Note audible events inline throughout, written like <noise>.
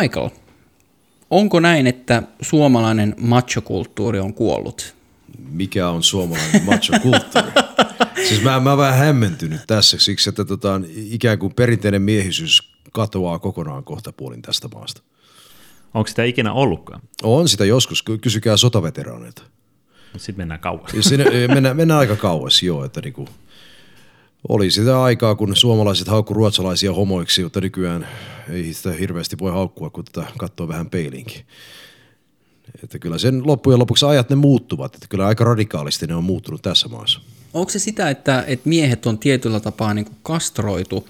Michael, onko näin, että suomalainen machokulttuuri on kuollut? Mikä on suomalainen machokulttuuri? <laughs> siis mä, mä oon vähän hämmentynyt tässä siksi, että tota, ikään kuin perinteinen miehisyys katoaa kokonaan kohta puolin tästä maasta. Onko sitä ikinä ollutkaan? On sitä joskus, kysykää sotaveteraaneilta. Sitten mennään kauas. Sinne, <laughs> mennään, mennään aika kauas, joo, että niinku, oli sitä aikaa, kun suomalaiset haukku ruotsalaisia homoiksi, mutta nykyään ei sitä hirveästi voi haukkua, kun tätä katsoo vähän peilinkin. Että kyllä sen loppujen lopuksi ajat ne muuttuvat, että kyllä aika radikaalisti ne on muuttunut tässä maassa. Onko se sitä, että, että miehet on tietyllä tapaa niin kuin kastroitu,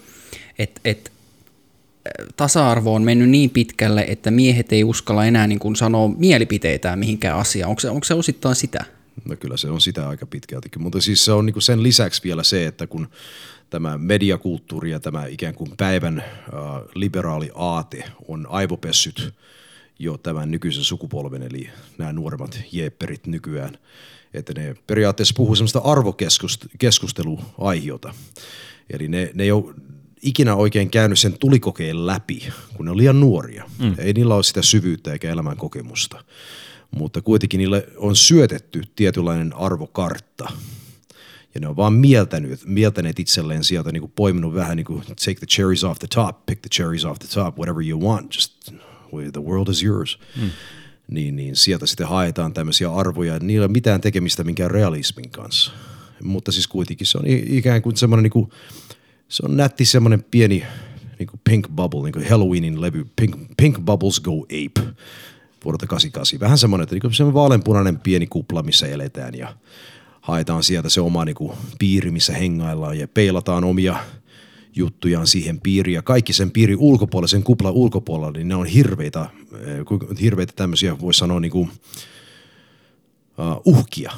että, että tasa-arvo on mennyt niin pitkälle, että miehet ei uskalla enää niin kuin sanoa mielipiteitään mihinkään asiaan. Onko se, onko se osittain sitä? No kyllä se on sitä aika pitkältikin, mutta siis se on niin kuin sen lisäksi vielä se, että kun tämä mediakulttuuri ja tämä ikään kuin päivän äh, liberaali aate on aivopessyt jo tämän nykyisen sukupolven, eli nämä nuoremmat jepperit nykyään, että ne periaatteessa puhuu semmoista arvokeskusteluaihiota. Eli ne, ne ei ole ikinä oikein käynyt sen tulikokeen läpi, kun ne on liian nuoria. Mm. Ei niillä ole sitä syvyyttä eikä elämän kokemusta mutta kuitenkin niille on syötetty tietynlainen arvokartta. Ja ne on vaan mieltänyt, mieltäneet itselleen sieltä, niin kuin poiminut vähän niin kuin take the cherries off the top, pick the cherries off the top, whatever you want, just the world is yours. Mm. Niin, niin sieltä sitten haetaan tämmöisiä arvoja, niillä ei ole mitään tekemistä minkään realismin kanssa. Mutta siis kuitenkin se on ikään kuin semmoinen, niin kuin, se on nätti semmoinen pieni niin kuin pink bubble, niin kuin Halloweenin levy, pink, pink Bubbles Go Ape vuodelta 88. Vähän semmoinen, että niin semmoinen vaaleanpunainen pieni kupla, missä eletään ja haetaan sieltä se oma niin kuin, piiri, missä hengaillaan ja peilataan omia juttujaan siihen piiriin ja kaikki sen piirin ulkopuolella, sen kuplan ulkopuolella, niin ne on hirveitä, eh, hirveitä tämmöisiä, voisi sanoa niin kuin, uh, uhkia,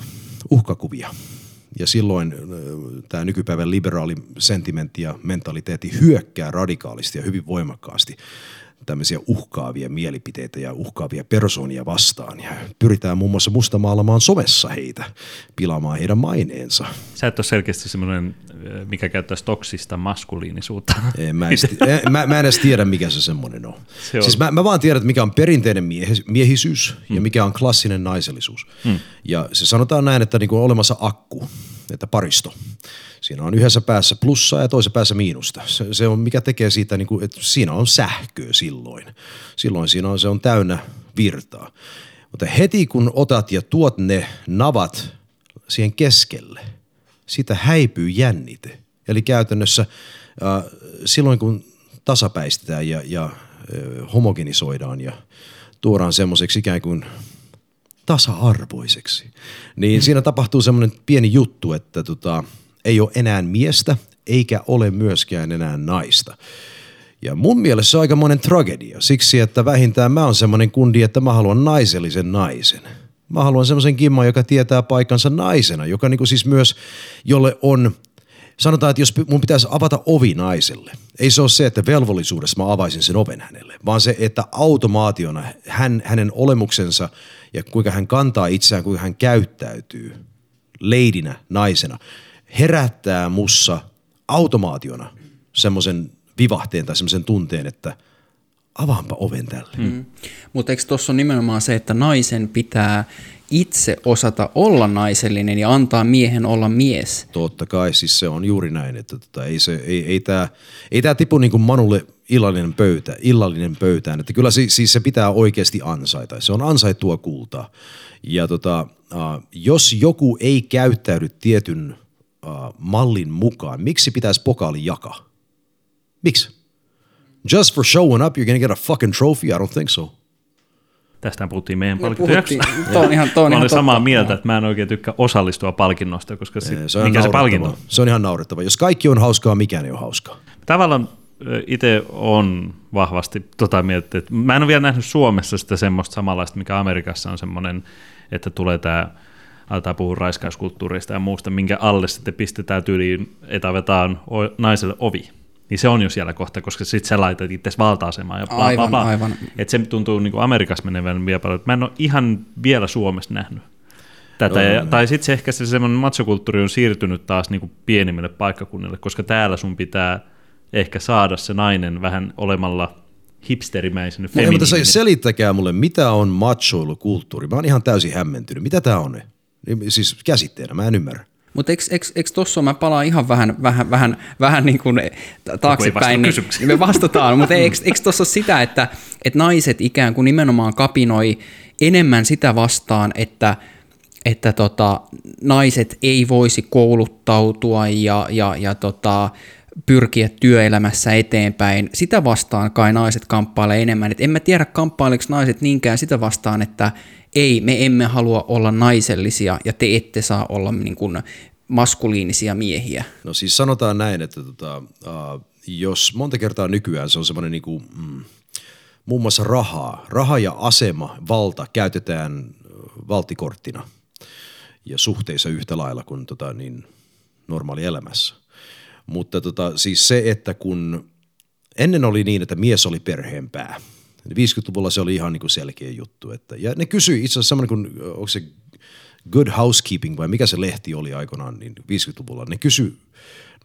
uhkakuvia. Ja silloin äh, tämä nykypäivän liberaali sentimentti ja mentaliteetti hyökkää radikaalisti ja hyvin voimakkaasti tämmöisiä uhkaavia mielipiteitä ja uhkaavia persoonia vastaan. Ja pyritään muun muassa mustamaalamaan somessa heitä, pilaamaan heidän maineensa. Sä et ole selkeästi semmoinen, mikä käyttäisi toksista maskuliinisuutta. Ei, mä, en, mä, mä en edes tiedä, mikä se semmoinen on. Se on. Siis mä, mä vaan tiedän, että mikä on perinteinen miehe, miehisyys hmm. ja mikä on klassinen naisellisuus. Hmm. Ja se sanotaan näin, että niin kuin on olemassa akku, että paristo. Siinä on yhdessä päässä plussaa ja toisessa päässä miinusta. Se, se on mikä tekee siitä, niin kuin, että siinä on sähköä silloin. Silloin siinä on, se on täynnä virtaa. Mutta heti kun otat ja tuot ne navat siihen keskelle, sitä häipyy jännite. Eli käytännössä äh, silloin kun tasapäistetään ja, ja äh, homogenisoidaan ja tuodaan semmoiseksi ikään kuin tasa-arvoiseksi, niin siinä tapahtuu semmoinen pieni juttu, että tota, ei ole enää miestä eikä ole myöskään enää naista. Ja mun mielestä se on aikamoinen tragedia, siksi että vähintään mä oon semmoinen kundi, että mä haluan naisellisen naisen. Mä haluan semmoisen kimman, joka tietää paikkansa naisena, joka niinku siis myös, jolle on, sanotaan, että jos mun pitäisi avata ovi naiselle, ei se ole se, että velvollisuudessa mä avaisin sen oven hänelle, vaan se, että automaationa hän, hänen olemuksensa ja kuinka hän kantaa itseään, kuinka hän käyttäytyy leidinä, naisena – herättää mussa automaationa semmoisen vivahteen tai semmoisen tunteen, että avaanpa oven tälle. Mm. Mutta eikö tuossa ole nimenomaan se, että naisen pitää itse osata olla naisellinen ja antaa miehen olla mies? Totta kai, siis se on juuri näin, että tota, ei, se, ei, ei tämä ei tää tipu niin kuin Manulle illallinen pöytä, illallinen pöytään, että kyllä siis, siis se pitää oikeasti ansaita, se on ansaittua kultaa. Ja tota, uh, jos joku ei käyttäydy tietyn uh, mallin mukaan, miksi pitäisi pokaali jakaa? Miksi? Just for showing up, you're gonna get a fucking trophy? I don't think so. Tästä puhuttiin meidän palkintojaksosta. Tuo on ihan, tuo on mä olen samaa mieltä, että mä en oikein tykkää osallistua palkinnosta, koska sit, se mikä se palkinto on? Se on ihan naurettava. Jos kaikki on hauskaa, mikään ei ole hauskaa. Tavallaan itse on vahvasti tota mieltä, että mä en ole vielä nähnyt Suomessa sitä semmoista samanlaista, mikä Amerikassa on semmoinen, että tulee tämä aletaan puhua raiskauskulttuurista ja muusta, minkä alle sitten pistetään tyyliin, että avetaan naiselle ovi. Niin se on jo siellä kohta, koska sitten sä laitat itse valta-asemaan. Ja bla, aivan, bla, bla. aivan. Et se tuntuu niin kuin Amerikassa menevän vielä paljon. Mä en ole ihan vielä Suomessa nähnyt tätä. Ja, tai sitten se ehkä se semmoinen matsokulttuuri on siirtynyt taas niin kuin pienimmille paikkakunnille, koska täällä sun pitää ehkä saada se nainen vähän olemalla hipsterimäisen Ei, mutta se, feminiininen. selittäkää mulle, mitä on machoilukulttuuri. Mä oon ihan täysin hämmentynyt. Mitä tää on? Niin, Siis käsitteenä, mä en ymmärrä. Mutta eikö, eikö, eikö tuossa mä palaan ihan vähän, vähän, vähän, vähän niin kuin taaksepäin. Niin, me vastataan, mutta eikö, eikö tuossa sitä, että, että naiset ikään kuin nimenomaan kapinoi enemmän sitä vastaan, että, että tota, naiset ei voisi kouluttautua ja, ja, ja tota, pyrkiä työelämässä eteenpäin. Sitä vastaan kai naiset kamppailee enemmän. Et en mä tiedä, kamppaileeko naiset niinkään sitä vastaan, että ei, me emme halua olla naisellisia ja te ette saa olla niin kuin maskuliinisia miehiä. No siis sanotaan näin, että tota, uh, jos monta kertaa nykyään se on semmoinen niinku, mm, muun muassa rahaa, raha ja asema, valta käytetään valtikorttina ja suhteissa yhtä lailla kuin tota, niin, normaali elämässä. Mutta tota, siis se, että kun ennen oli niin, että mies oli perheen pää. 50-luvulla se oli ihan niin kuin selkeä juttu. Että, ja ne kysyi itse asiassa semmoinen kuin, onko se Good Housekeeping vai mikä se lehti oli aikoinaan niin 50-luvulla. Ne kysyi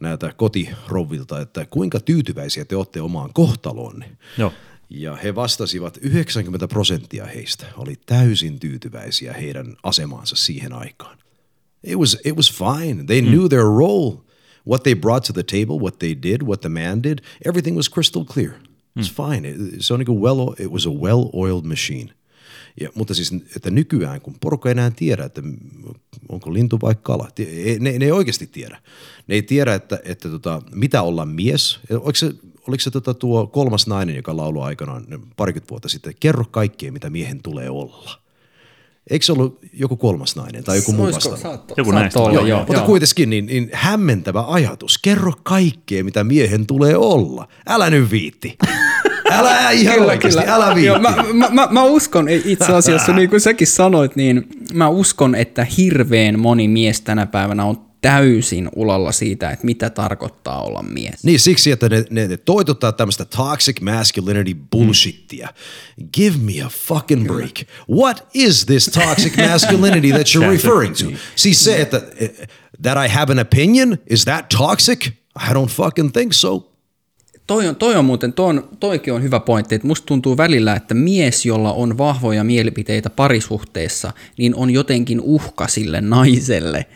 näiltä kotirouvilta, että kuinka tyytyväisiä te olette omaan kohtaloonne. Joo. Ja he vastasivat, 90 prosenttia heistä oli täysin tyytyväisiä heidän asemaansa siihen aikaan. It was, it was fine. They knew their role. What they brought to the table, what they did, what the man did, everything was crystal clear. It's fine. It, se on niin well, it was a well-oiled machine. Ja, mutta siis, että nykyään, kun porukka ei enää tiedä, että onko lintu vai kala, ei- ne, ne ei oikeasti tiedä. Ne ei tiedä, että, että tota, mitä olla mies. Oliko se, oliko se tota tuo kolmas nainen, joka lauloi aikanaan parikymmentä vuotta sitten, kerro kaikkea, mitä miehen tulee olla. Eikö se ollut joku kolmas nainen tai joku muu vastaava? saatto- Joku saatto näistä. olla, Joo, joo, Mutta joo. kuitenkin niin, niin hämmentävä ajatus. Kerro kaikkea, mitä miehen tulee olla. Älä nyt viitti. Älä <laughs> ihan oikeasti, älä viitti. Joo, mä, mä, mä, mä uskon itse asiassa, niin kuin säkin sanoit, niin mä uskon, että hirveän moni mies tänä päivänä on täysin ulalla siitä, että mitä tarkoittaa olla mies. Niin siksi, että ne, ne, ne toitottaa tämmöistä toxic masculinity bullshittia. Give me a fucking break. What is this toxic <laughs> masculinity that you're referring to? Siis se, että that I have an opinion, is that toxic? I don't fucking think so. Toi on, toi on muuten, toi on, toikin on hyvä pointti, että musta tuntuu välillä, että mies, jolla on vahvoja mielipiteitä parisuhteessa, niin on jotenkin uhka sille naiselle.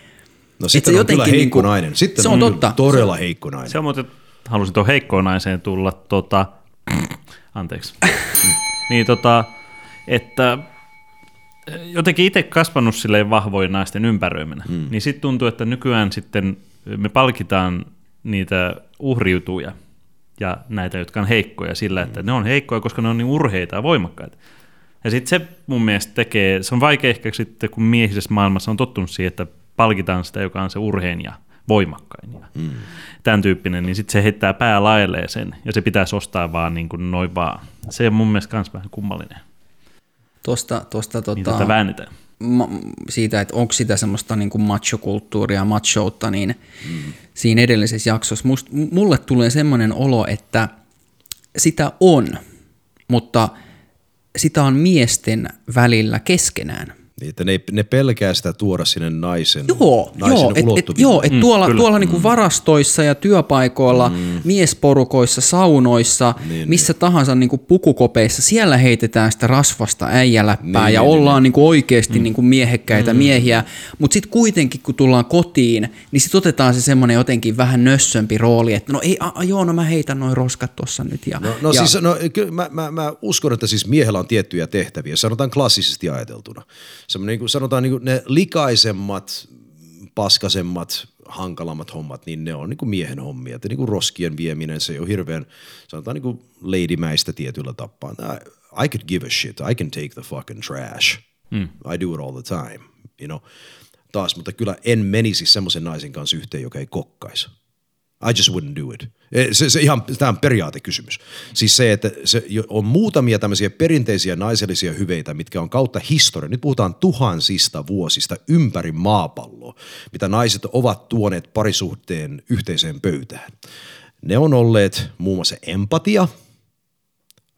No sitten se on kyllä jotenkin heikko niinku- nainen. Sitten se on totta. todella heikko nainen. Se on muuten, halusin tuon heikkoon naiseen tulla, tota, anteeksi, niin tota, että jotenkin itse kasvanut silleen vahvojen naisten ympäröimänä, mm. niin sitten tuntuu, että nykyään sitten me palkitaan niitä uhriutuja ja näitä, jotka on heikkoja sillä, että ne on heikkoja, koska ne on niin urheita ja voimakkaita. Ja sitten se mun mielestä tekee, se on vaikea ehkä sitten, kun miehisessä maailmassa on tottunut siihen, että palkitaan sitä, joka on se urhein ja voimakkain ja mm. tämän tyyppinen, niin sitten se heittää pää laelleen sen, ja se pitäisi ostaa vaan niin kuin noin vaan. Se on mun mielestä myös vähän kummallinen, Tuosta, tuosta niin tota, tätä väännetään. ma- siitä, että onko sitä semmoista niin kuin machokulttuuria, machoutta, niin mm. siinä edellisessä jaksossa must, mulle tulee semmoinen olo, että sitä on, mutta sitä on miesten välillä keskenään. Niin, että ne, ne pelkää sitä tuoda sinne naisen, Joo, naisen joo, et, et, joo, et Mm, tuolla, kyllä. tuolla niinku varastoissa ja työpaikoilla, mm. miesporukoissa, saunoissa, niin, missä niin. tahansa niinku pukukopeissa, siellä heitetään sitä rasvasta äijäläppää Niin, ja niin, ollaan niinku oikeasti mm. niinku miehekkäitä mm. miehiä, mutta sitten kuitenkin kun tullaan kotiin, niin sitten otetaan se semmoinen jotenkin vähän nössömpi rooli, että no ei, a, a, joo, no mä heitän noin roskat tuossa nyt. Ja, No, no ja, siis, no, kyllä mä, mä, mä uskon, että siis miehellä on tiettyjä tehtäviä, sanotaan klassisesti ajateltuna. Semmoinen, niin kuin, sanotaan niin kuin ne likaisemmat, paskasemmat, hankalammat hommat, niin ne on niin kuin miehen hommia. Että niin kuin roskien vieminen, se on hirveän, sanotaan niin kuin ladymäistä tietyllä tapaa. I, I could give a shit, I can take the fucking trash. Mm. I do it all the time, you know. Taas, mutta kyllä en menisi semmoisen naisen kanssa yhteen, joka ei kokkaisi. I just wouldn't do it. Eh, Se, se ihan, tämä on periaatekysymys. Siis se, että se on muutamia tämmöisiä perinteisiä naisellisia hyveitä, mitkä on kautta historia. Nyt puhutaan tuhansista vuosista ympäri maapalloa, mitä naiset ovat tuoneet parisuhteen yhteiseen pöytään. Ne on olleet muun muassa empatia,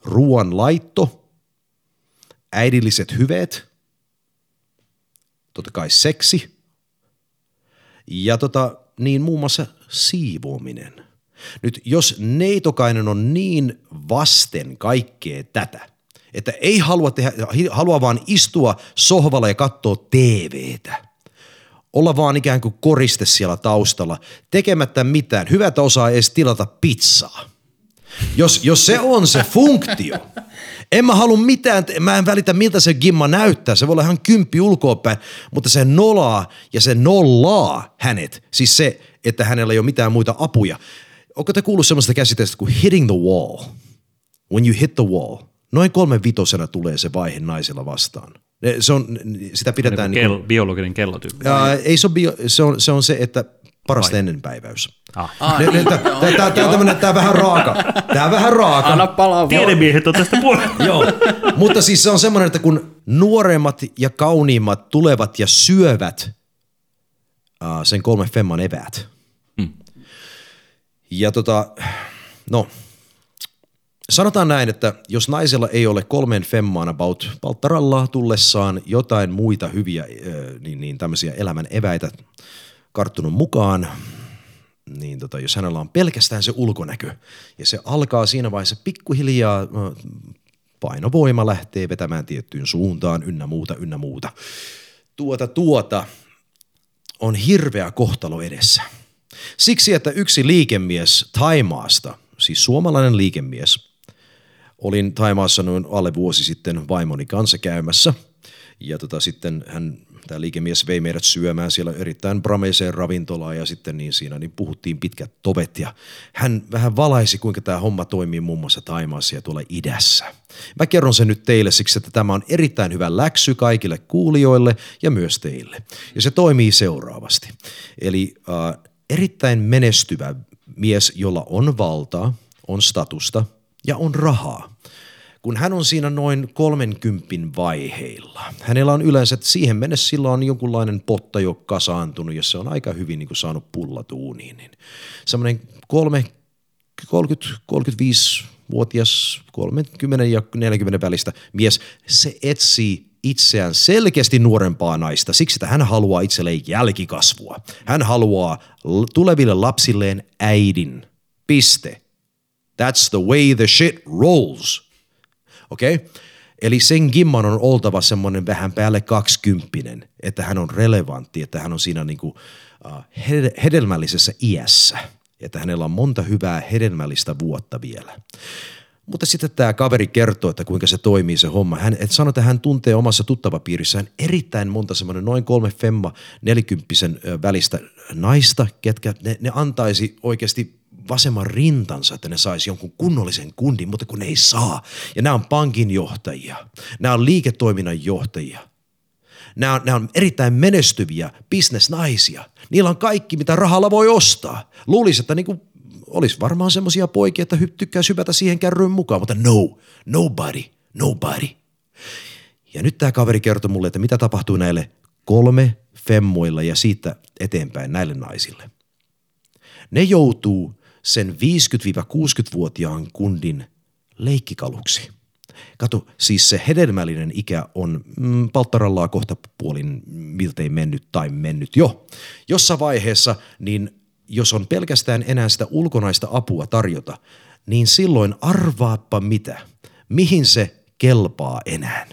ruoan laitto, äidilliset hyveet, totta kai seksi – ja tota, niin muun muassa siivoaminen. Nyt jos neitokainen on niin vasten kaikkea tätä, että ei halua, tehdä, halua vaan istua sohvalla ja katsoa TVtä, olla vaan ikään kuin koriste siellä taustalla, tekemättä mitään. Hyvät osaa edes tilata pizzaa. Jos, jos se on se funktio, en mä halua mitään, mä en välitä miltä se gimma näyttää, se voi olla ihan kymppi ulkoapäin, mutta se nolaa ja se nollaa hänet, siis se, että hänellä ei ole mitään muita apuja. Onko te kuullut semmoista käsitteestä kuin hitting the wall? When you hit the wall. Noin kolmen vitosena tulee se vaihe naisella vastaan. Se on, sitä pidetään... Niin kuin, biologinen kellotyyppi. Ja, ei se, on bio, se, on, se on se, että parasta Vai. ennen päiväys. Ah. Tämä vähän raaka. Tämä vähän raaka. Anna palaa. Tiedemiehet on tästä puolella. <laughs> Joo, mutta siis se on semmoinen, että kun nuoremmat ja kauniimmat tulevat ja syövät uh, sen kolme femman eväät. Ja tota, no, Sanotaan näin, että jos naisella ei ole kolmen femmaan about palttaralla tullessaan jotain muita hyviä niin, niin tämmöisiä elämän eväitä karttunut mukaan, niin tota, jos hänellä on pelkästään se ulkonäkö ja se alkaa siinä vaiheessa pikkuhiljaa, painovoima lähtee vetämään tiettyyn suuntaan ynnä muuta, ynnä muuta. Tuota, tuota on hirveä kohtalo edessä. Siksi, että yksi liikemies Taimaasta, siis suomalainen liikemies – olin Taimaassa noin alle vuosi sitten vaimoni kanssa käymässä. Ja tota, sitten hän, tämä liikemies vei meidät syömään siellä erittäin brameiseen ravintolaan ja sitten niin siinä niin puhuttiin pitkät tovet ja hän vähän valaisi, kuinka tämä homma toimii muun muassa Taimaassa ja tuolla idässä. Mä kerron sen nyt teille siksi, että tämä on erittäin hyvä läksy kaikille kuulijoille ja myös teille. Ja se toimii seuraavasti. Eli äh, erittäin menestyvä mies, jolla on valtaa, on statusta – ja on rahaa. Kun hän on siinä noin 30 vaiheilla, hänellä on yleensä, että siihen mennessä sillä on jonkunlainen potta jo kasaantunut ja se on aika hyvin niin kuin saanut pullatuuniin. Niin semmoinen 30-35-vuotias, 30 ja 40 välistä mies, se etsii itseään selkeästi nuorempaa naista siksi, että hän haluaa itselleen jälkikasvua. Hän haluaa tuleville lapsilleen äidin. Piste. That's the way the shit rolls. Okei? Okay? Eli sen gimman on oltava semmoinen vähän päälle kaksikymppinen, että hän on relevantti, että hän on siinä niinku, uh, hedelmällisessä iässä, että hänellä on monta hyvää hedelmällistä vuotta vielä. Mutta sitten tämä kaveri kertoo, että kuinka se toimii se homma. Hän et sano, että hän tuntee omassa tuttavapiirissään erittäin monta semmoinen noin kolme femma nelikymppisen välistä naista, ketkä ne, ne antaisi oikeasti vasemman rintansa, että ne saisi jonkun kunnollisen kundin, mutta kun ne ei saa. Ja nämä on pankinjohtajia, nämä on liiketoiminnan johtajia, nämä on, nämä on erittäin menestyviä bisnesnaisia. Niillä on kaikki, mitä rahalla voi ostaa. Luulisi, että niin kuin olisi varmaan semmoisia poikia, että tykkää syvätä siihen kärryyn mukaan, mutta no, nobody, nobody. Ja nyt tämä kaveri kertoi mulle, että mitä tapahtuu näille kolme femmoilla ja siitä eteenpäin näille naisille. Ne joutuu sen 50-60-vuotiaan kundin leikkikaluksi. Kato, siis se hedelmällinen ikä on mm, palttarallaa kohta puolin miltei mennyt tai mennyt jo. Jossa vaiheessa, niin jos on pelkästään enää sitä ulkonaista apua tarjota, niin silloin arvaappa mitä, mihin se kelpaa enää.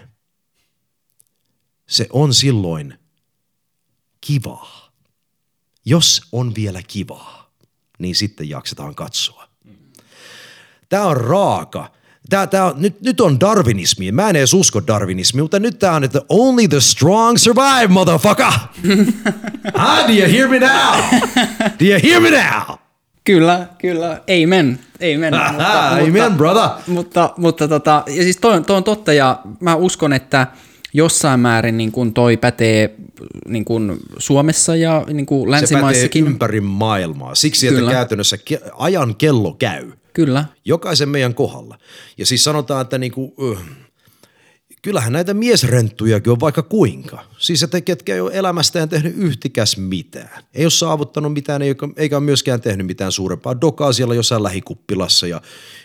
Se on silloin kivaa. Jos on vielä kivaa niin sitten jaksetaan katsoa. Tämä on raaka. Tää, tää on, nyt, nyt on darwinismi. Mä en edes usko darwinismi, mutta nyt tää on, että only the strong survive, motherfucker! <laughs> ah, do you hear me now? Do you hear me now? Kyllä, kyllä. Amen. Amen. <laughs> mutta, Amen, mutta, brother. Mutta, mutta tota, ja siis toi, toi on totta ja mä uskon, että jossain määrin niin kuin toi pätee niin kuin Suomessa ja niin kuin länsimaissakin. Se pätee ympäri maailmaa. Siksi, että Kyllä. käytännössä ajan kello käy. Kyllä. Jokaisen meidän kohdalla. Ja siis sanotaan, että niin kuin, kyllähän näitä miesrenttujakin on vaikka kuinka. Siis että ketkä ei ole elämästään tehnyt yhtikäs mitään. Ei ole saavuttanut mitään eikä, ole myöskään tehnyt mitään suurempaa dokaa siellä jossain lähikuppilassa ja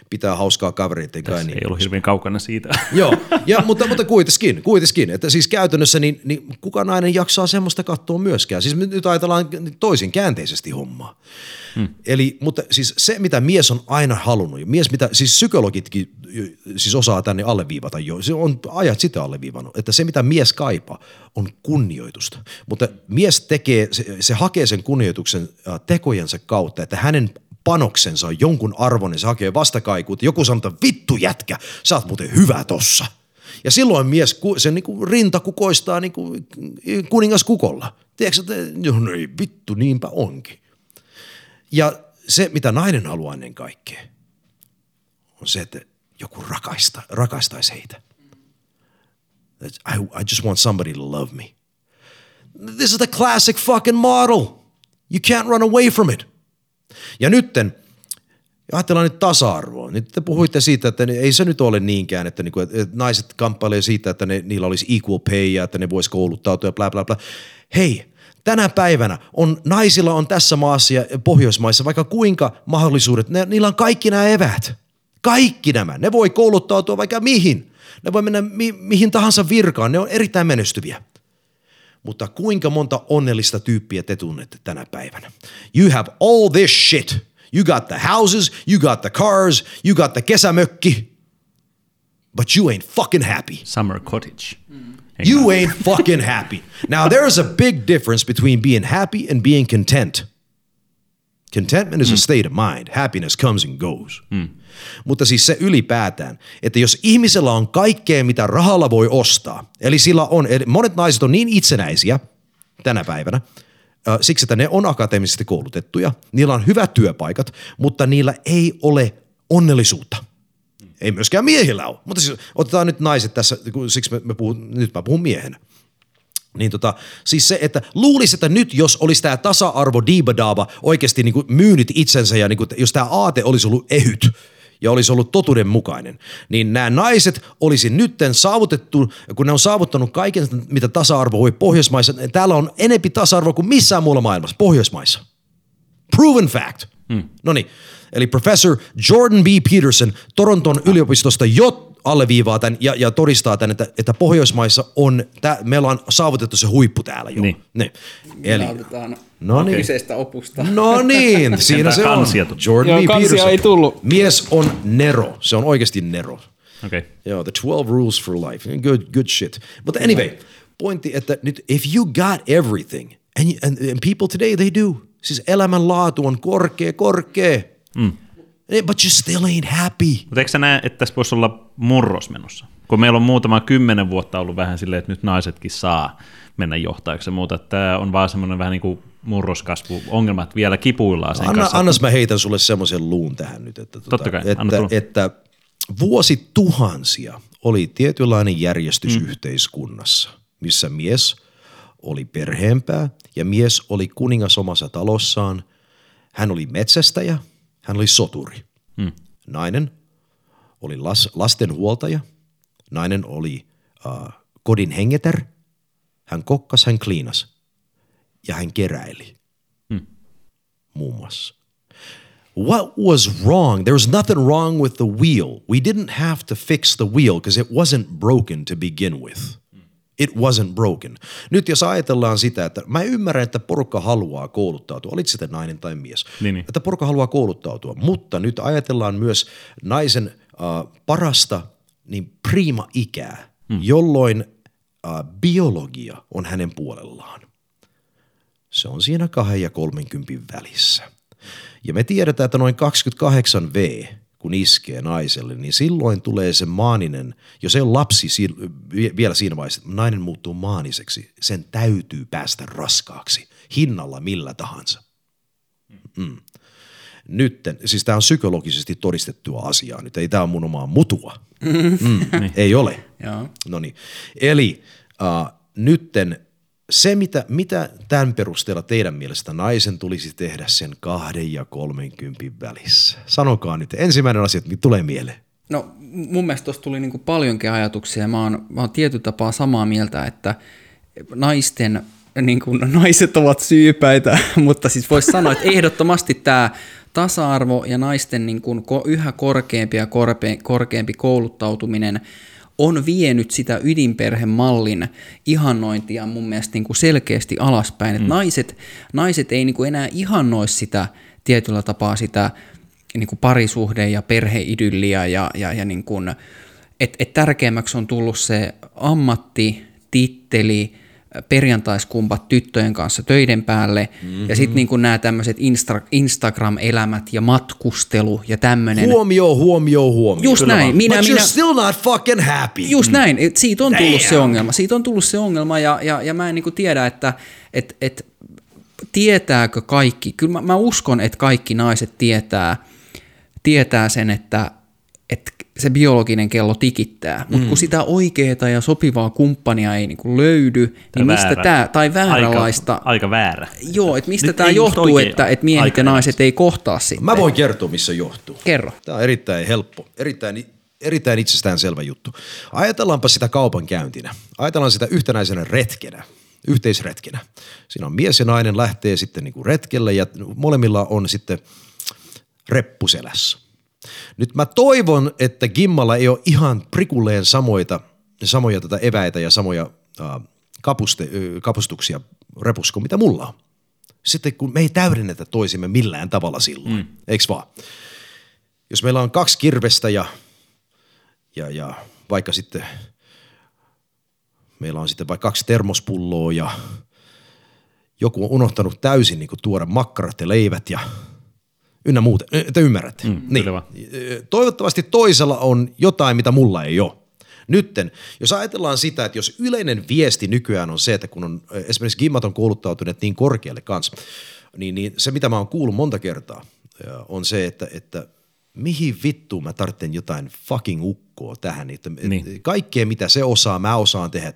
pitää hauskaa kavereiden kanssa. Tässä ei ollut hirveän kaukana siitä. <laughs> Joo, ja, mutta, mutta kuitenkin, kuitenkin, että siis käytännössä niin, niin kuka nainen jaksaa semmoista katsoa myöskään. Siis me nyt ajatellaan toisin käänteisesti hommaa. Hmm. Eli, mutta siis se, mitä mies on aina halunnut, mies, mitä siis psykologitkin siis osaa tänne alleviivata jo, se on ajat sitä alleviivannut, että se, mitä mies kaipaa, on kunnioitusta. Mutta mies tekee, se, se hakee sen kunnioituksen äh, tekojensa kautta, että hänen panoksensa on jonkun arvon, niin se hakee vastakaikuut. Joku sanoo, että vittu jätkä, sä oot muuten hyvä tossa. Ja silloin mies, sen niin rinta kukoistaa niin kuin kuningas kukolla. Tiedätkö, että no ei vittu, niinpä onkin. Ja se, mitä nainen haluaa ennen kaikkea, on se, että joku rakaista, rakastaisi heitä. I, I just want somebody to love me. This is the classic fucking model. You can't run away from it. Ja nytten, ajatellaan nyt tasa-arvoa. Nyt te puhuitte siitä, että ei se nyt ole niinkään, että, niinku, että naiset kamppailee siitä, että ne, niillä olisi equal pay ja että ne vois kouluttautua ja bla bla bla. Hei, tänä päivänä on, naisilla on tässä maassa ja Pohjoismaissa vaikka kuinka mahdollisuudet, ne, niillä on kaikki nämä evät. Kaikki nämä. Ne voi kouluttautua vaikka mihin. Ne voi mennä mi, mihin tahansa virkaan. Ne on erittäin menestyviä. Mutta kuinka monta onnellista tyyppiä te tunnette tänä päivänä? You have all this shit. You got the houses, you got the cars, you got the kesämökki, but you ain't fucking happy. Summer cottage. You ain't fucking happy. Now there's a big difference between being happy and being content. Contentment is a state of mind. Happiness comes and goes. Mutta siis se ylipäätään, että jos ihmisellä on kaikkea, mitä rahalla voi ostaa, eli sillä on, eli monet naiset on niin itsenäisiä tänä päivänä, siksi että ne on akateemisesti koulutettuja, niillä on hyvät työpaikat, mutta niillä ei ole onnellisuutta. Ei myöskään miehillä ole. Mutta siis otetaan nyt naiset tässä, siksi me, me puhun, nyt mä puhun miehenä. Niin tota, siis se, että luulisi, että nyt jos olisi tämä tasa-arvo diibadaaba oikeasti niin myynyt itsensä ja niin kuin, jos tämä aate olisi ollut ehyt ja olisi ollut totuudenmukainen, niin nämä naiset olisi nytten saavutettu, kun ne on saavuttanut kaiken, mitä tasa-arvo voi Pohjoismaissa, niin täällä on enempi tasa-arvo kuin missään muulla maailmassa, Pohjoismaissa. Proven fact. Hmm. No niin, eli professor Jordan B. Peterson Toronton yliopistosta jo alleviivaa tämän ja, ja todistaa tämän, että, että Pohjoismaissa on, tää, meillä on saavutettu se huippu täällä jo. Niin. Ne. Eli, no niin. kyseistä opusta. No niin, <laughs> siinä se on. Jordan Joo, B. Peterson. ei tullut. Mies on nero, se on oikeasti nero. Okei. Okay. Joo, the 12 rules for life. Good, good shit. But anyway, pointti, että nyt if you got everything, and, you, and, and people today they do, siis elämänlaatu on korkea, korkea, mm. but you still ain't happy. Mutta eikö sä näe, että tässä voisi olla murros menossa? Kun meillä on muutama kymmenen vuotta ollut vähän silleen, että nyt naisetkin saa mennä johtajaksi ja muuta. että Tämä on vaan semmoinen vähän niin kuin murroskasvu. Ongelmat vielä kipuillaan sen Anna, kanssa. annas mä heitän sulle semmoisen luun tähän nyt, että, Totta kai, anna että, että vuosituhansia oli tietynlainen järjestys mm. yhteiskunnassa, missä mies oli perheempää ja mies oli kuningas omassa talossaan. Hän oli metsästäjä, hän oli soturi. Mm. Nainen oli las, lastenhuoltaja, nainen oli uh, kodin hengeter, hän kokkas, hän kliinas ja hän keräili muun muassa. What was wrong? There was nothing wrong with the wheel. We didn't have to fix the wheel because it wasn't broken to begin with. It wasn't broken. Nyt jos ajatellaan sitä, että mä ymmärrän, että porukka haluaa kouluttautua, olit sitten nainen tai mies, Niin, niin. että porukka haluaa kouluttautua, mutta nyt ajatellaan myös naisen äh, parasta niin prima-ikää, hmm. jolloin äh, biologia on hänen puolellaan se on siinä 2 ja 30 välissä. Ja me tiedetään, että noin 28 V, kun iskee naiselle, niin silloin tulee se maaninen, jos ei ole lapsi si- vie- vielä siinä vaiheessa, että nainen muuttuu maaniseksi, sen täytyy päästä raskaaksi, hinnalla millä tahansa. Mm. Nytten, siis tämä on psykologisesti todistettua asiaa nyt, ei tämä ole mun omaa mutua. Mm, <laughs> ei ole. Joo. No niin. Eli äh, nytten se, mitä, mitä tämän perusteella teidän mielestä naisen tulisi tehdä sen kahden ja 30 välissä? Sanokaa nyt. Ensimmäinen asia, mikä tulee mieleen. No mun mielestä tuossa tuli niin kuin paljonkin ajatuksia. Mä oon, mä oon tietyllä tapaa samaa mieltä, että naisten, niin kuin, naiset ovat syypäitä, <laughs> mutta siis voisi sanoa, että ehdottomasti tämä tasa-arvo ja naisten niin kuin yhä korkeampi ja korkeampi kouluttautuminen on vienyt sitä ydinperhemallin ihannointia mun mielestä niin kuin selkeästi alaspäin. Mm. naiset, naiset ei niin kuin enää ihannoi sitä tietyllä tapaa sitä niin kuin parisuhde- ja perheidylliä ja, ja, ja niin kuin, et, et tärkeämmäksi on tullut se ammatti, titteli, perjantaiskumpat tyttöjen kanssa töiden päälle, mm-hmm. ja sitten niin nämä tämmöiset Insta- Instagram-elämät ja matkustelu ja tämmöinen. Huomio, huomio, huomio. Just Kyllä näin. Minä, But minä, you're still not fucking happy. Just mm. näin. Et siitä on tullut Damn. se ongelma. Siitä on tullut se ongelma, ja, ja, ja mä en niin tiedä, että et, et, tietääkö kaikki. Kyllä mä, mä uskon, että kaikki naiset tietää, tietää sen, että se biologinen kello tikittää, mutta mm. kun sitä oikeaa ja sopivaa kumppania ei niinku löydy, niin tai niin väärä. mistä tämä, tai vääränlaista... Aika, aika väärä. Joo, että mistä tämä johtuu, että, että miehet ja naiset ei kohtaa sitten. Mä voin kertoa, missä johtuu. Kerro. Tämä on erittäin helppo, erittäin, erittäin itsestäänselvä juttu. Ajatellaanpa sitä kaupan käyntinä. Ajatellaan sitä yhtenäisenä retkenä yhteisretkenä. Siinä on mies ja nainen lähtee sitten niin kuin retkelle ja molemmilla on sitten reppuselässä. Nyt mä toivon, että Gimmalla ei ole ihan prikulleen samoita, samoja tätä eväitä ja samoja äh, kapuste, äh, kapustuksia repussa kuin mitä mulla on. Sitten kun me ei täydennetä toisimme millään tavalla silloin, mm. eikö vaan? Jos meillä on kaksi kirvestä ja, ja, ja vaikka sitten meillä on sitten vaikka kaksi termospulloa ja joku on unohtanut täysin niin kuin tuoda makkarat ja leivät ja – ynnä muuta. Te ymmärrätte. Mm, niin. Toivottavasti toisella on jotain, mitä mulla ei ole. Nytten, jos ajatellaan sitä, että jos yleinen viesti nykyään on se, että kun on esimerkiksi gimmat on kouluttautuneet niin korkealle kanssa, niin, niin se mitä mä oon kuullut monta kertaa on se, että, että mihin vittuun mä tarvitsen jotain fucking ukkoa tähän. Että niin. Kaikkea mitä se osaa, mä osaan tehdä.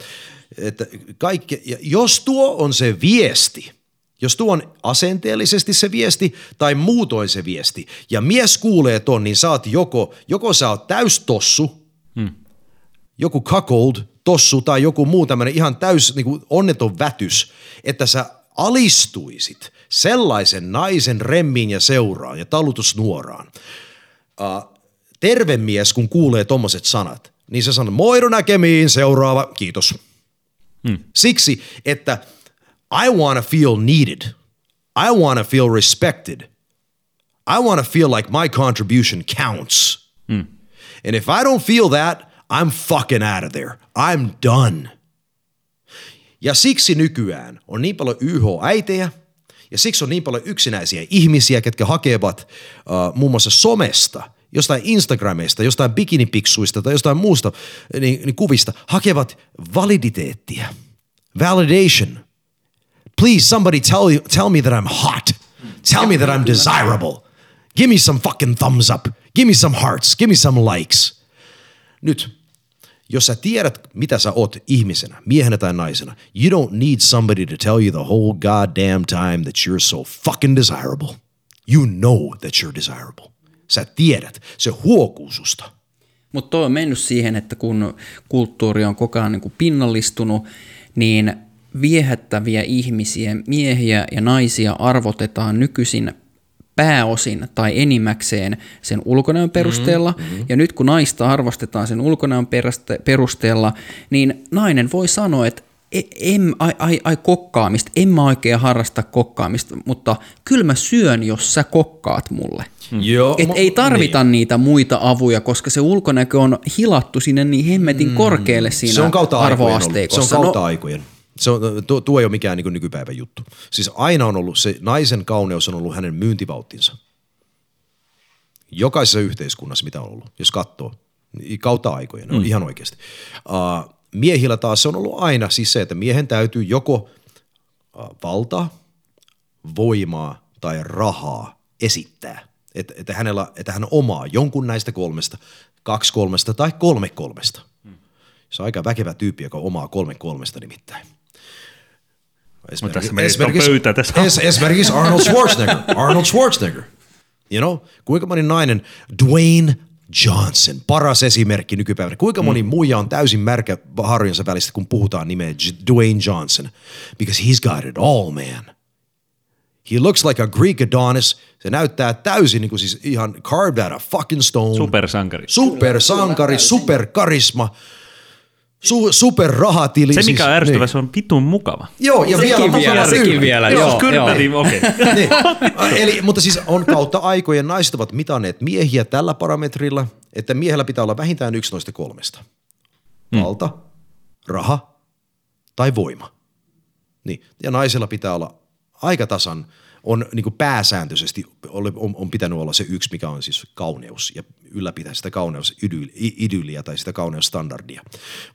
Että kaikke, jos tuo on se viesti – jos tuo on asenteellisesti se viesti tai muutoin se viesti, ja mies kuulee ton, niin sä oot joko, joko sä oot täystossu, hmm. joku cuckold, tossu tai joku muu tämmöinen ihan täys niin kuin onneton vätys, että sä alistuisit sellaisen naisen remmiin ja seuraan ja talutusnuoraan. Uh, terve mies, kun kuulee tommoset sanat, niin se sanoo, moidu näkemiin, seuraava, kiitos. Hmm. Siksi, että – I want to feel needed. I want to feel respected. I want to feel like my contribution counts. Mm. And if I don't feel that, I'm fucking out of there. I'm done. Ja siksi nykyään on niin paljon YH-äitejä ja siksi on niin paljon yksinäisiä ihmisiä, ketkä hakevat uh, muun muassa somesta, jostain Instagramista, jostain bikinipiksuista tai jostain muusta niin, niin kuvista, hakevat validiteettia, validation – Please, somebody tell you, tell me that I'm hot. Tell me that I'm desirable. Give me some fucking thumbs up. Give me some hearts. Give me some likes. Nyt, jos sä tiedät, mitä sä oot ihmisenä, miehenä tai naisena, you don't need somebody to tell you the whole goddamn time that you're so fucking desirable. You know that you're desirable. Sä tiedät, se huokuu susta. Mutta toi on mennyt siihen, että kun kulttuuri on koko ajan niin pinnallistunut, niin viehättäviä ihmisiä, miehiä ja naisia arvotetaan nykyisin pääosin tai enimmäkseen sen ulkonäön perusteella. Mm-hmm. Ja nyt kun naista arvostetaan sen ulkonäön perusteella, niin nainen voi sanoa, että en, ai, ai, ai kokkaamista, en mä oikein harrasta kokkaamista, mutta kyllä mä syön, jos sä kokkaat mulle. Mm. Joo, Et ei tarvita niin. niitä muita avuja, koska se ulkonäkö on hilattu sinne niin hemmetin mm. korkealle siinä se on kautta arvoasteikossa. Se on kautta no, aikojen. Se on, tuo, tuo ei ole mikään niin nykypäivän juttu. Siis aina on ollut, se naisen kauneus on ollut hänen myyntivalttinsa. Jokaisessa yhteiskunnassa, mitä on ollut, jos katsoo, niin kautta aikojen, mm. ihan oikeasti. Uh, miehillä taas se on ollut aina siis se, että miehen täytyy joko uh, valtaa, voimaa tai rahaa esittää. Että, että, hänellä, että hän omaa jonkun näistä kolmesta, kaksi kolmesta tai kolme kolmesta. Mm. Se on aika väkevä tyyppi, joka omaa kolme kolmesta nimittäin. Mutta tässä esimerkiksi, pöytä tässä. Es, esimerkiksi Arnold Schwarzenegger. Arnold Schwarzenegger. You know, kuinka moni nainen, Dwayne Johnson, paras esimerkki nykypäivänä. Kuinka moni mm. muija on täysin märkä harjojensa välistä, kun puhutaan nimeä Dwayne Johnson? Because he's got it all, man. He looks like a Greek Adonis. Se näyttää täysin niin kuin siis ihan carved out of fucking stone. Supersankari. Supersankari, superkarisma. Su, superrahatili. Se, mikä on siis- ärsyttävä, niin. se on vitun mukava. Joo, ja Sekin vielä, vielä, sekin vielä, Joo, joo, joo. okei. <laughs> niin. Eli, mutta siis on kautta aikojen naiset ovat mitanneet miehiä tällä parametrilla, että miehellä pitää olla vähintään yksi noista kolmesta. Valta, raha tai voima. Niin. Ja naisella pitää olla aika tasan, on niin kuin pääsääntöisesti on, on, pitänyt olla se yksi, mikä on siis kauneus ja ylläpitää sitä kauneusidylliä tai sitä kauneusstandardia.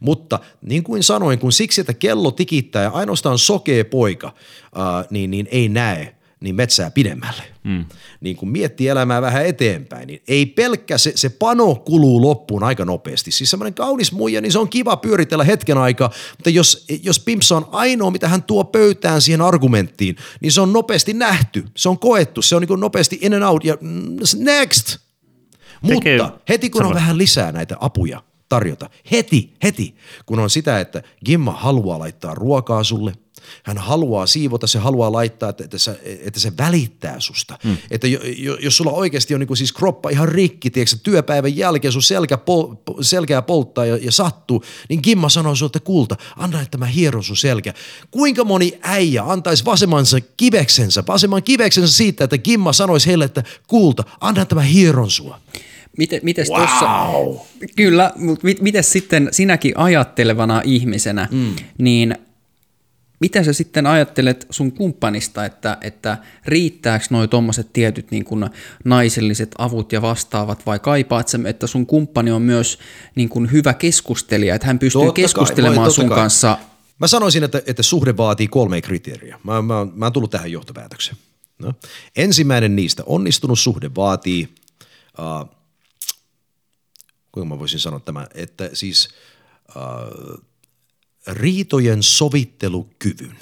Mutta niin kuin sanoin, kun siksi, että kello tikittää ja ainoastaan sokee poika, ää, niin, niin ei näe niin metsää pidemmälle. Mm. Niin kun miettii elämää vähän eteenpäin, niin ei pelkkä se, se pano kuluu loppuun aika nopeasti. Siis semmoinen kaunis muija, niin se on kiva pyöritellä hetken aikaa, mutta jos, jos Pimpsa on ainoa, mitä hän tuo pöytään siihen argumenttiin, niin se on nopeasti nähty, se on koettu, se on niin nopeasti in and out ja mm, next. Tekee- Mutta heti kun on Sano. vähän lisää näitä apuja tarjota, heti, heti, kun on sitä, että Gimma haluaa laittaa ruokaa sulle, hän haluaa siivota, se haluaa laittaa, että, että, se, että se välittää susta. Mm. Että jo, jo, jos sulla oikeasti on niin siis kroppa ihan rikki, tiedätkö, työpäivän jälkeen sun selkä pol, po- selkää polttaa ja, ja sattuu, niin Gimma sanoo sulle, että kulta, anna, että mä hieron sun selkä. Kuinka moni äijä antaisi vasemmansa kiveksensä, vasemman kiveksensä siitä, että Gimma sanoisi heille, että kulta, anna, että mä hieron sua. Miten, mites wow. tossa, kyllä, mutta mit, miten sitten sinäkin ajattelevana ihmisenä, mm. niin mitä sä sitten ajattelet sun kumppanista, että, että riittääkö noi tommoset tietyt niin kuin naiselliset avut ja vastaavat vai kaipaat sä, että sun kumppani on myös niin kuin hyvä keskustelija, että hän pystyy Totta kai, keskustelemaan voi, totta sun kai. kanssa Mä sanoisin, että, että suhde vaatii kolme kriteeriä. Mä, mä, mä oon tullut tähän johtopäätökseen. No. Ensimmäinen niistä, onnistunut suhde vaatii, uh, kuinka mä voisin sanoa tämä, että siis uh, riitojen sovittelukyvyn.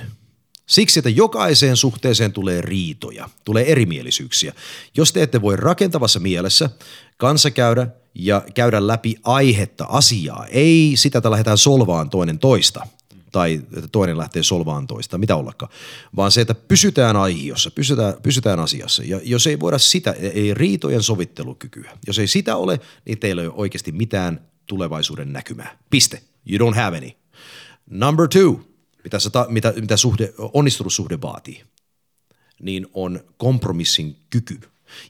Siksi, että jokaiseen suhteeseen tulee riitoja, tulee erimielisyyksiä. Jos te ette voi rakentavassa mielessä kanssa käydä ja käydä läpi aihetta, asiaa, ei sitä, että lähdetään solvaan toinen toista tai että toinen lähtee solvaan toista, mitä ollakaan, vaan se, että pysytään aiheessa, pysytään, pysytään asiassa. Ja jos ei voida sitä, ei riitojen sovittelukykyä, jos ei sitä ole, niin teillä ei ole oikeasti mitään tulevaisuuden näkymää. Piste. You don't have any. Number two, mitä, se ta, mitä, mitä suhde, onnistunut suhde vaatii, niin on kompromissin kyky.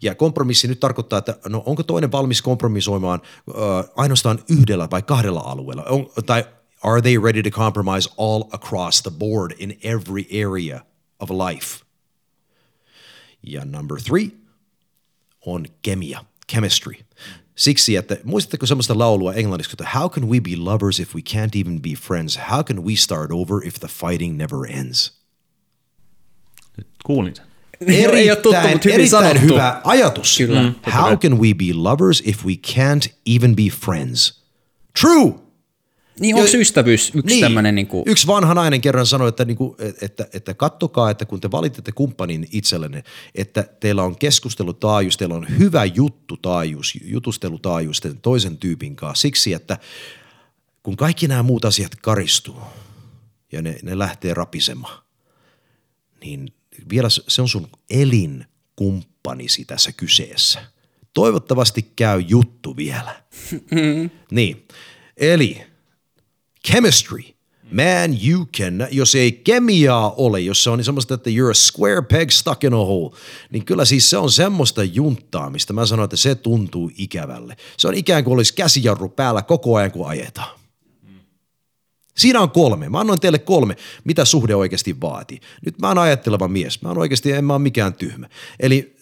Ja kompromissi nyt tarkoittaa, että no onko toinen valmis kompromisoimaan äh, ainoastaan yhdellä vai kahdella alueella, on, tai are they ready to compromise all across the board in every area of life? Ja number three on kemia, chemistry. Siksi, että muistatteko semmoista laulua englanniksi, että how can we be lovers if we can't even be friends? How can we start over if the fighting never ends? Kuulin sen. Ei ole tuttu, mutta hyvin erittäin sanottu. hyvä ajatus. Kyllä. Mm, How can we be lovers if we can't even be friends? True! Niin onko Jo- ystävyys yksi niin. tämmöinen niin kuin, Yksi vanha nainen kerran sanoi, että, niinku, että, että, että kattokaa, että kun te valitsette kumppanin itsellenne, että teillä on keskustelutaajuus, teillä on hyvä juttutaajuus, jutustelutaajuus toisen tyypin kanssa. Siksi, että kun kaikki nämä muut asiat karistuu ja ne, ne lähtee rapisemaan, niin vielä se se on sun elinkumppanisi tässä kyseessä. Toivottavasti käy juttu vielä. niin, eli chemistry. Man, you can, jos ei kemiaa ole, jos se on niin semmoista, että you're a square peg stuck in a hole, niin kyllä siis se on semmoista junttaamista. Mä sanon, että se tuntuu ikävälle. Se on ikään kuin olisi käsijarru päällä koko ajan, kun ajetaan. Siinä on kolme. Mä annoin teille kolme, mitä suhde oikeasti vaatii. Nyt mä oon ajatteleva mies. Mä oon oikeasti, en mä oon mikään tyhmä. Eli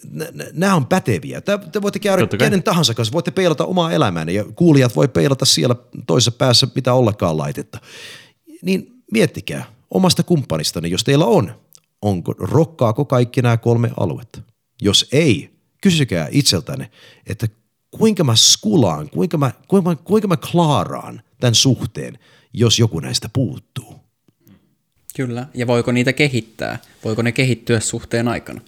nämä on päteviä. Tää- Te voitte käydä Totta kai. kenen tahansa kanssa, voitte peilata omaa elämäänne ja kuulijat voi peilata siellä toisessa päässä mitä ollakaan laitetta. Niin miettikää omasta kumppanistanne, jos teillä on, onko, rokkaako kaikki nämä kolme aluetta? Jos ei, kysykää itseltänne, että kuinka mä skulaan, kuinka mä, kuinka mä, kuinka mä klaaraan tämän suhteen, jos joku näistä puuttuu. kyllä, ja voiko niitä kehittää? Voiko ne kehittyä suhteen aikana?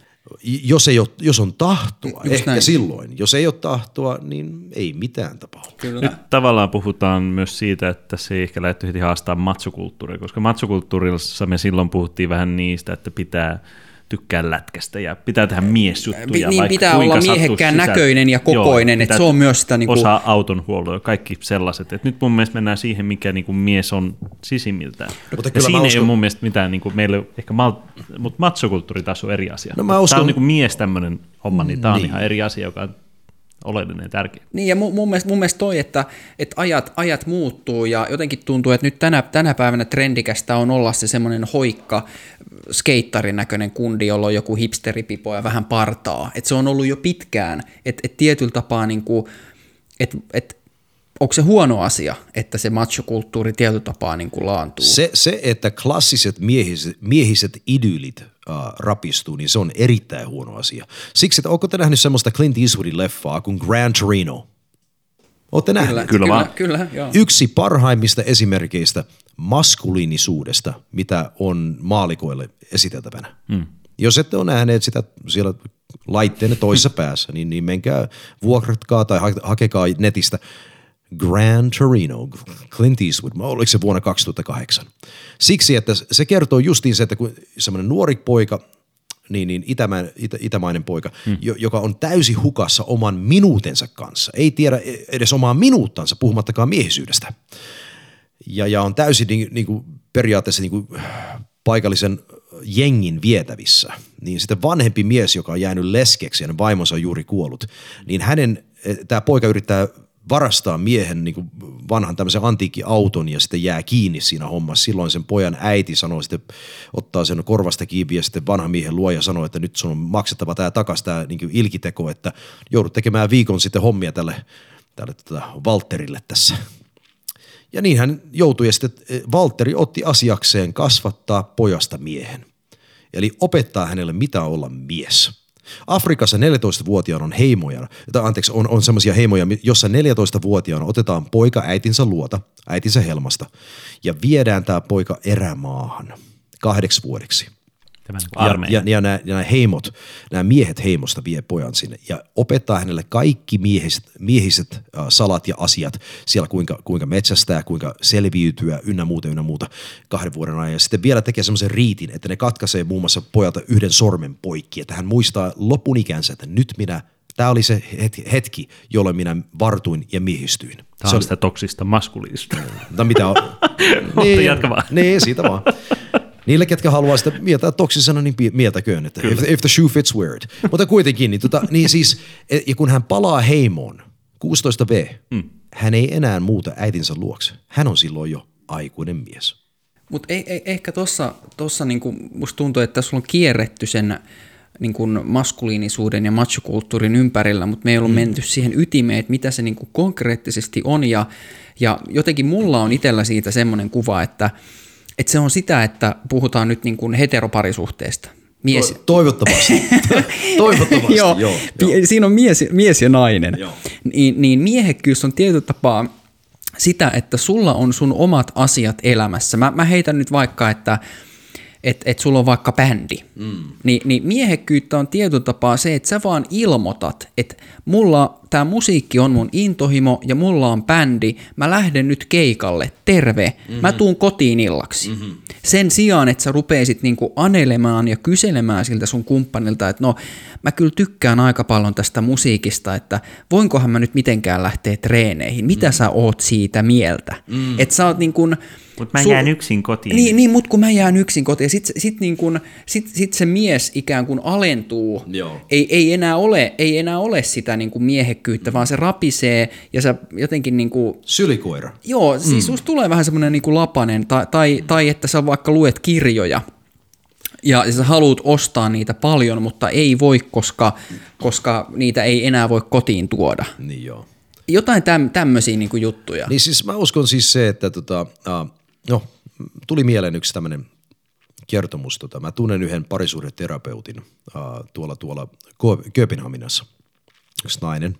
Jos, ei ole, jos on tahtoa, Just ehkä näin. silloin. Jos ei ole tahtoa, niin ei mitään tapahdu. Kyllä. Nyt tavallaan puhutaan myös siitä, että se ei ehkä lähdetty heti haastaa matsukulttuuria, koska matsukulttuurissa me silloin puhuttiin vähän niistä, että pitää tykkää lätkästä ja pitää tehdä miesjuttuja. Niin, vaikka pitää kuinka olla miehekkään sisään. näköinen ja kokoinen, että se on myös sitä niinku- Osaa autonhuoltoa ja kaikki sellaiset. Et nyt mun mielestä mennään siihen, mikä niinku mies on sisimmiltään. Mutta ja kyllä siinä mä ei uskon- ole mun mielestä mitään, niinku, meillä ei ole ehkä mal, mutta matsokulttuuri taas on eri asia. No mä Tämä uskon- on niinku mies tämmöinen homma, niin tämä on Niin. ihan eri asia, joka on oleellinen tärkeä. Niin ja mun, mun, mielestä, mun mielestä toi, että, että ajat, ajat muuttuu ja jotenkin tuntuu, että nyt tänä, tänä päivänä trendikästä on olla se semmoinen hoikka skeittarin näköinen kundi, jolla on joku hipsteripipo ja vähän partaa. Että se on ollut jo pitkään, että et tietyllä tapaa niin kuin, että et, onko se huono asia, että se machokulttuuri tietyllä tapaa niin kuin laantuu? Se, se, että klassiset miehiset, miehiset idyllit uh, rapistuu, niin se on erittäin huono asia. Siksi, että onko te nähnyt semmoista Clint Eastwoodin leffaa kuin Gran Torino? Olette nähneet? kyllä, Kyllä kyllä, vaan. kyllä, joo. Yksi parhaimmista esimerkkeistä maskuliinisuudesta, mitä on maalikoille esiteltävänä. Mm. Jos ette ole nähneet sitä siellä laitteenne toisessa <laughs> päässä, niin, niin menkää vuokratkaa tai ha- hakekaa netistä Gran Torino, Clint Eastwood, oliko se vuonna 2008. Siksi, että se kertoo justiin se, että kun semmoinen nuori poika, niin, niin itämä, itä, itämainen poika, hmm. jo, joka on täysin hukassa oman minuutensa kanssa, ei tiedä edes omaa minuuttansa, puhumattakaan miehisyydestä ja, ja on täysin niin, niin kuin periaatteessa niin kuin paikallisen jengin vietävissä, niin sitten vanhempi mies, joka on jäänyt leskeksi ja hänen vaimonsa on juuri kuollut, niin hänen, tämä poika yrittää varastaa miehen niin vanhan tämmöisen antiikkiauton ja sitten jää kiinni siinä hommassa. Silloin sen pojan äiti sanoo sitten, ottaa sen korvasta kiinni ja sitten vanhan miehen luo ja sanoo, että nyt sun on maksettava tämä takaisin tämä niin ilkiteko, että joudut tekemään viikon sitten hommia tälle, tälle tota, Walterille tässä. Ja niin hän joutui ja sitten eh, Valtteri otti asiakseen kasvattaa pojasta miehen. Eli opettaa hänelle mitä olla mies. Afrikassa 14-vuotiaana on heimoja, tai anteeksi, on, on semmoisia heimoja, jossa 14-vuotiaana otetaan poika äitinsä luota, äitinsä helmasta, ja viedään tämä poika erämaahan kahdeksi vuodeksi. Tämä niin Ja, ja, ja nämä, nämä heimot, nämä miehet heimosta vie pojan sinne ja opettaa hänelle kaikki miehiset, miehiset äh, salat ja asiat siellä, kuinka, kuinka metsästää, kuinka selviytyä ynnä muuta, ynnä muuta kahden vuoden ajan. Ja sitten vielä tekee semmoisen riitin, että ne katkaisee muun muassa pojalta yhden sormen poikki, että hän muistaa lopun ikänsä, että nyt minä, tämä oli se hetki, jolloin minä vartuin ja miehistyin. Tämä Se on oli- sitä toksista maskuliista. No mitä on? <laughs> Mutta jatka vaan. Niin, siitä vaan. Niille, ketkä haluaa sitä mieltää toksisena, niin mieltäköön, että if, if, the shoe fits, wear it. Mutta kuitenkin, niin, tota, niin siis, e- ja kun hän palaa heimoon, 16V, mm. hän ei enää muuta äitinsä luokse. Hän on silloin jo aikuinen mies. Mutta ei, ei, ehkä tuossa tossa niinku, musta tuntuu, että tässä on kierretty sen niinku maskuliinisuuden ja machokulttuurin ympärillä, mutta me ei ollut mm. menty siihen ytimeen, että mitä se niinku konkreettisesti on. Ja, ja jotenkin mulla on itsellä siitä semmoinen kuva, että, että se on sitä, että puhutaan nyt niinku heteroparisuhteesta. Mies, To- toivottavasti. <laughs> toivottavasti, joo. joo, Siinä on mies, mies ja nainen. Joo. Niin, niin miehekkyys on tietyllä tapaa sitä, että sulla on sun omat asiat elämässä. Mä, mä heitän nyt vaikka, että et, et sulla on vaikka bändi. Mm. Ni, niin miehekkyyttä on tietyllä tapaa se, että sä vaan ilmoitat, että mulla tämä musiikki on mun intohimo ja mulla on bändi, mä lähden nyt keikalle, terve, mm-hmm. mä tuun kotiin illaksi. Mm-hmm. Sen sijaan, että sä rupeisit niinku anelemaan ja kyselemään siltä sun kumppanilta, että no mä kyllä tykkään aika paljon tästä musiikista, että voinkohan mä nyt mitenkään lähteä treeneihin, mitä mm. sä oot siitä mieltä. Mm. Että sä oot niin kuin, Mutta mä jään yksin kotiin. Niin, niin mutta kun mä jään yksin kotiin, ja sit, sit, niin kun, sit, sit se mies ikään kuin alentuu, Joo. ei, ei, enää ole, ei enää ole sitä niin kuin miehekkyyttä, vaan se rapisee, ja sä jotenkin niin kuin, Sylikoira. joo, siis mm. tulee vähän semmoinen niin kuin lapanen, tai, tai, tai että sä vaikka luet kirjoja, ja sä haluat ostaa niitä paljon, mutta ei voi, koska, koska niitä ei enää voi kotiin tuoda. Niin joo. Jotain täm, tämmöisiä niin kuin juttuja. Niin siis mä uskon siis se, että tota, uh, no, tuli mieleen yksi tämmöinen kertomus. Tota, mä tunnen yhden parisuhdeterapeutin uh, tuolla, tuolla Kööpenhaminassa. Yksi nainen.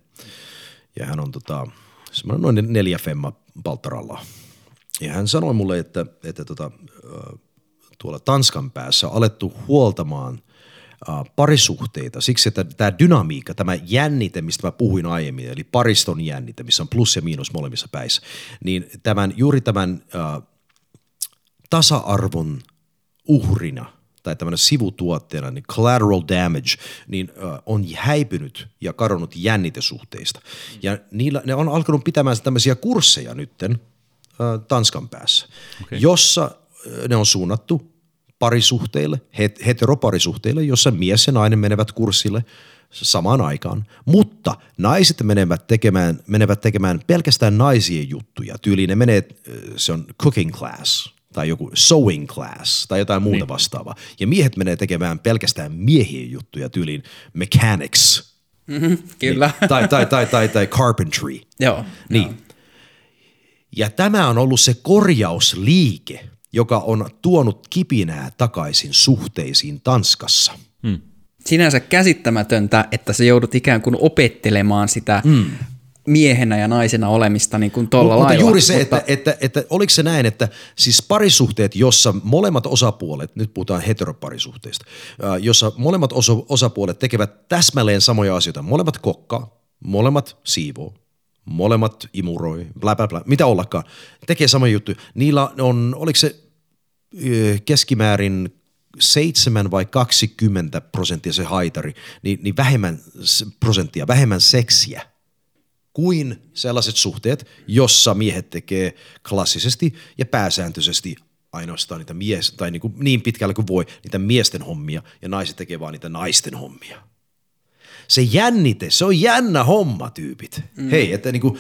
Ja hän on tota, semmoinen noin neljä femma palttaralla. Ja hän sanoi mulle, että, että tota, tuolla Tanskan päässä on alettu huoltamaan parisuhteita siksi, että tämä dynamiikka, tämä jännite, mistä mä puhuin aiemmin, eli pariston jännite, missä on plus ja miinus molemmissa päissä, niin tämän, juuri tämän uh, tasa-arvon uhrina tai tämmöinen sivutuotteena, niin collateral damage, niin on häipynyt ja kadonnut jännitesuhteista. Ja niillä, ne on alkanut pitämään tämmöisiä kursseja nytten Tanskan päässä, okay. jossa ne on suunnattu parisuhteille, heteroparisuhteille, jossa mies ja nainen menevät kurssille samaan aikaan, mutta naiset menevät tekemään, menevät tekemään pelkästään naisien juttuja. Tyyliin ne menee, se on cooking class tai joku sewing class tai jotain muuta niin. vastaavaa. Ja miehet menee tekemään pelkästään miehien juttuja tyyliin mechanics. Mm-hmm, kyllä. Niin, tai, tai, tai, tai, tai carpentry. <laughs> Joo. Niin. Joo. Ja tämä on ollut se korjausliike – joka on tuonut kipinää takaisin suhteisiin Tanskassa. Hmm. Sinänsä käsittämätöntä, että se joudut ikään kuin opettelemaan sitä hmm miehenä ja naisena olemista niin kuin tuolla mutta lailla. juuri se, mutta... että, että, että oliko se näin, että siis parisuhteet, jossa molemmat osapuolet, nyt puhutaan heteroparisuhteista, jossa molemmat osa, osapuolet tekevät täsmälleen samoja asioita, molemmat kokkaa, molemmat siivoo, molemmat imuroi, bla bla bla, mitä ollakaan, tekee sama juttu. Niillä on, oliko se keskimäärin 7 vai 20 prosenttia se haitari, niin, niin vähemmän prosenttia, vähemmän seksiä kuin sellaiset suhteet, jossa miehet tekee klassisesti ja pääsääntöisesti ainoastaan niitä mies, tai niin, kuin niin pitkälle kuin voi, niitä miesten hommia, ja naiset tekee vaan niitä naisten hommia se jännite, se on jännä homma tyypit. Mm. Hei, että niinku,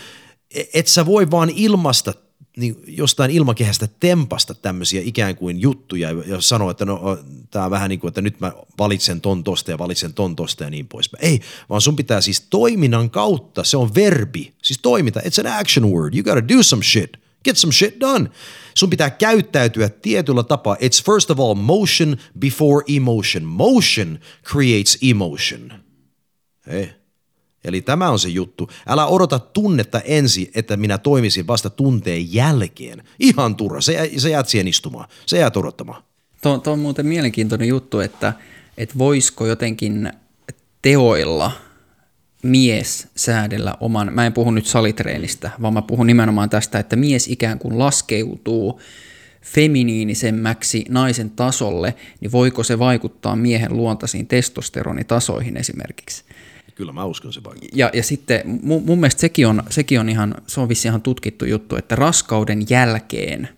et sä voi vaan ilmasta niin jostain ilmakehästä tempasta tämmöisiä ikään kuin juttuja ja sanoa, että no tämä on vähän niin kuin, että nyt mä valitsen ton tosta ja valitsen ton tosta ja niin poispäin. Ei, vaan sun pitää siis toiminnan kautta, se on verbi, siis toiminta, it's an action word, you gotta do some shit, get some shit done. Sun pitää käyttäytyä tietyllä tapaa. It's first of all motion before emotion. Motion creates emotion. Ei. Eli tämä on se juttu. Älä odota tunnetta ensin, että minä toimisin vasta tunteen jälkeen. Ihan turha. Se, se jäät siihen istumaan. Se jäät odottamaan. Tuo, tuo on muuten mielenkiintoinen juttu, että, että voisiko jotenkin teoilla mies säädellä oman, mä en puhu nyt salitreenistä, vaan mä puhun nimenomaan tästä, että mies ikään kuin laskeutuu feminiinisemmäksi naisen tasolle, niin voiko se vaikuttaa miehen luontaisiin testosteronitasoihin esimerkiksi? Kyllä mä uskon se vaikuttaa. Ja, ja sitten mun, mun mielestä sekin on, sekin on ihan, se on vissi ihan tutkittu juttu, että raskauden jälkeen,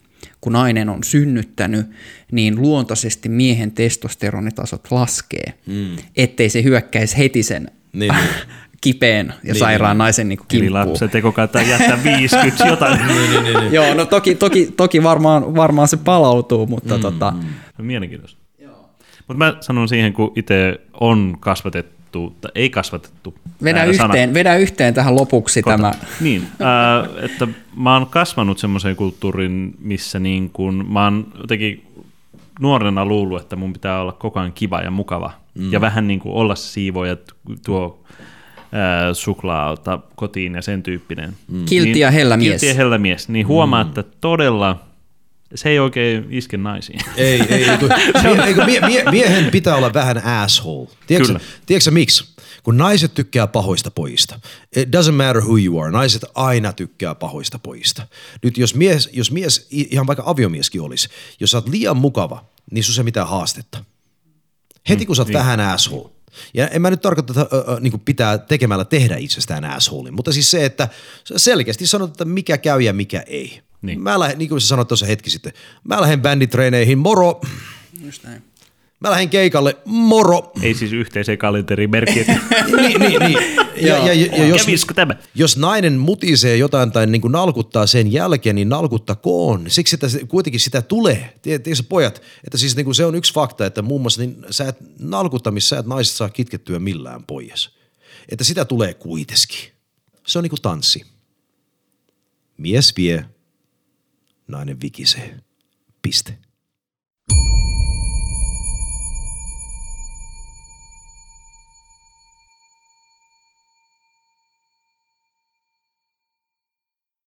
kun nainen on synnyttänyt, niin luontaisesti miehen testosteronitasot laskee, mm. ettei se hyökkäisi heti sen niin, niin. <laughs> kipeän ja niin, sairaan niin. naisen niin kimppuun. Eli lapsen teko jättää <laughs> 50 jotain. niin, niin, niin, niin. Joo, no toki, toki, toki varmaan, varmaan se palautuu, mutta mm, tota... Mm. No, mielenkiintoista. Mutta mä sanon siihen, kun itse on kasvatettu kasvatettu, ei kasvatettu. Vedä yhteen, vedä yhteen tähän lopuksi Kota. tämä. Niin, äh, että mä oon kasvanut semmoiseen kulttuuriin, missä niin kun, mä oon jotenkin nuorena luullut, että mun pitää olla koko ajan kiva ja mukava. Mm. Ja vähän niin kuin olla siivoja, tuo äh, suklaata kotiin ja sen tyyppinen. Mm. Kiltti ja hellämies. Kiltti ja hellämies. Niin huomaa, mm. että todella se ei oikein iske naisiin. Ei, ei. ei, <laughs> mie, mie, mie, miehen pitää olla vähän asshole. Tiedätkö, tiedätkö miksi? Kun naiset tykkää pahoista pojista. It doesn't matter who you are. Naiset aina tykkää pahoista pojista. Nyt jos mies, jos mies ihan vaikka aviomieskin olisi, jos sä oot liian mukava, niin sun se mitään haastetta. Heti kun sä oot mm, vähän asshole, ja en mä nyt tarkoita, että äh, niin pitää tekemällä tehdä itsestään asshole, mutta siis se, että selkeästi sanot, että mikä käy ja mikä ei. Niin. Mä lähden, niin kuin sä sanoit tuossa hetki sitten, mä lähden bänditreeneihin, moro. Just näin. Mä lähden keikalle, moro. Ei siis yhteiseen kalenterimerkkiin. <laughs> niin, niin, niin. Ja, ja, ja, ja jos, tämä? jos nainen mutisee jotain tai niin kuin nalkuttaa sen jälkeen, niin nalkuttakoon. Siksi, että kuitenkin sitä tulee. Tiedätkö pojat, että siis niin kuin se on yksi fakta, että muun muassa niin sä et nalkuttamissa sä et naiset saa kitkettyä millään pois. Että sitä tulee kuitenkin. Se on niin kuin tanssi. Mies vie, nainen vikisee. Piste.